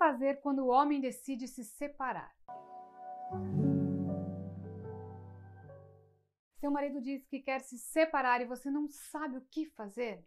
fazer quando o homem decide se separar? Seu marido diz que quer se separar e você não sabe o que fazer?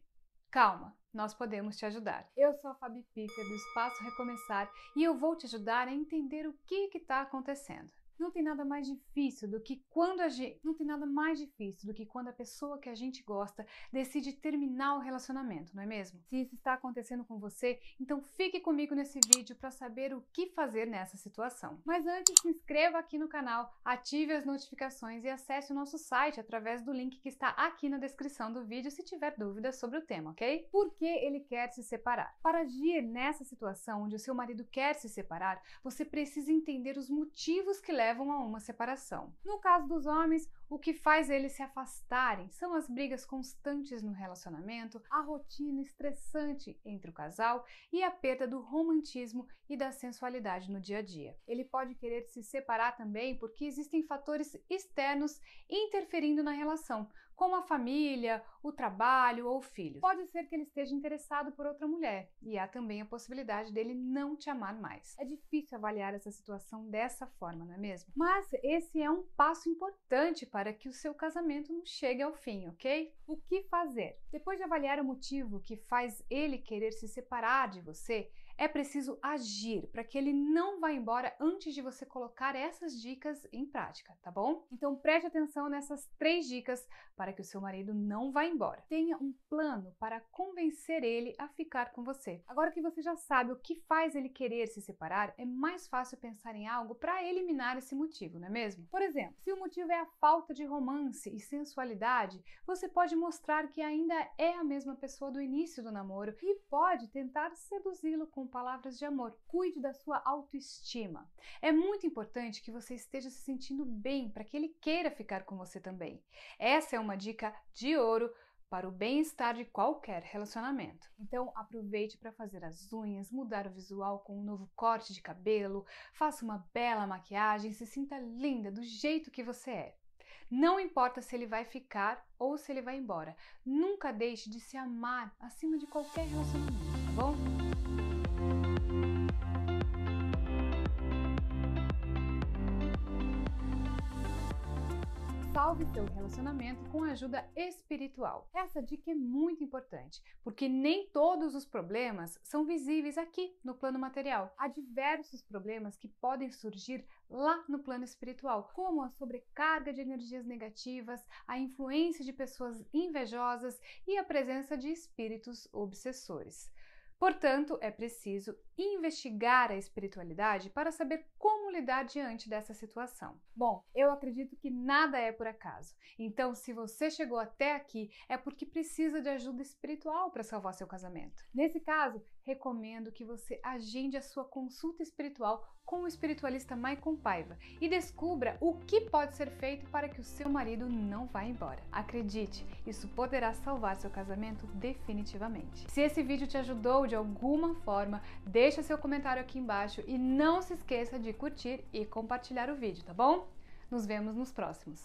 Calma, nós podemos te ajudar. Eu sou a Fabi Pica do Espaço Recomeçar e eu vou te ajudar a entender o que está acontecendo. Não tem nada mais difícil do que quando a gente, não tem nada mais difícil do que quando a pessoa que a gente gosta decide terminar o relacionamento, não é mesmo? Se isso está acontecendo com você, então fique comigo nesse vídeo para saber o que fazer nessa situação. Mas antes, se inscreva aqui no canal, ative as notificações e acesse o nosso site através do link que está aqui na descrição do vídeo se tiver dúvidas sobre o tema, ok? Por que ele quer se separar? Para agir nessa situação onde o seu marido quer se separar, você precisa entender os motivos que levam levam a uma separação. No caso dos homens, o que faz eles se afastarem são as brigas constantes no relacionamento, a rotina estressante entre o casal e a perda do romantismo e da sensualidade no dia a dia. Ele pode querer se separar também porque existem fatores externos interferindo na relação, como a família, o trabalho ou filhos. Pode ser que ele esteja interessado por outra mulher e há também a possibilidade dele não te amar mais. É difícil avaliar essa situação dessa forma, não é mesmo? Mas esse é um passo importante para que o seu casamento não chegue ao fim, ok? O que fazer? Depois de avaliar o motivo que faz ele querer se separar de você, é preciso agir para que ele não vá embora antes de você colocar essas dicas em prática, tá bom? Então preste atenção nessas três dicas para que o seu marido não vá embora. Tenha um plano para convencer ele a ficar com você. Agora que você já sabe o que faz ele querer se separar, é mais fácil pensar em algo para eliminar esse motivo, não é mesmo? Por exemplo, se o motivo é a falta de romance e sensualidade, você pode mostrar que ainda é a mesma pessoa do início do namoro e pode tentar seduzi-lo com palavras de amor. Cuide da sua autoestima. É muito importante que você esteja se sentindo bem para que ele queira ficar com você também. Essa é uma dica de ouro para o bem-estar de qualquer relacionamento. Então, aproveite para fazer as unhas, mudar o visual com um novo corte de cabelo, faça uma bela maquiagem, se sinta linda do jeito que você é. Não importa se ele vai ficar ou se ele vai embora. Nunca deixe de se amar acima de qualquer relacionamento, tá bom? Salve seu relacionamento com ajuda espiritual. Essa dica é muito importante, porque nem todos os problemas são visíveis aqui no plano material. Há diversos problemas que podem surgir lá no plano espiritual, como a sobrecarga de energias negativas, a influência de pessoas invejosas e a presença de espíritos obsessores. Portanto, é preciso investigar a espiritualidade para saber como lidar diante dessa situação. Bom, eu acredito que nada é por acaso. Então, se você chegou até aqui, é porque precisa de ajuda espiritual para salvar seu casamento. Nesse caso, recomendo que você agende a sua consulta espiritual com o espiritualista Maicon Paiva e descubra o que pode ser feito para que o seu marido não vá embora. Acredite, isso poderá salvar seu casamento definitivamente. Se esse vídeo te ajudou de alguma forma, deixa seu comentário aqui embaixo e não se esqueça de curtir e compartilhar o vídeo, tá bom? Nos vemos nos próximos.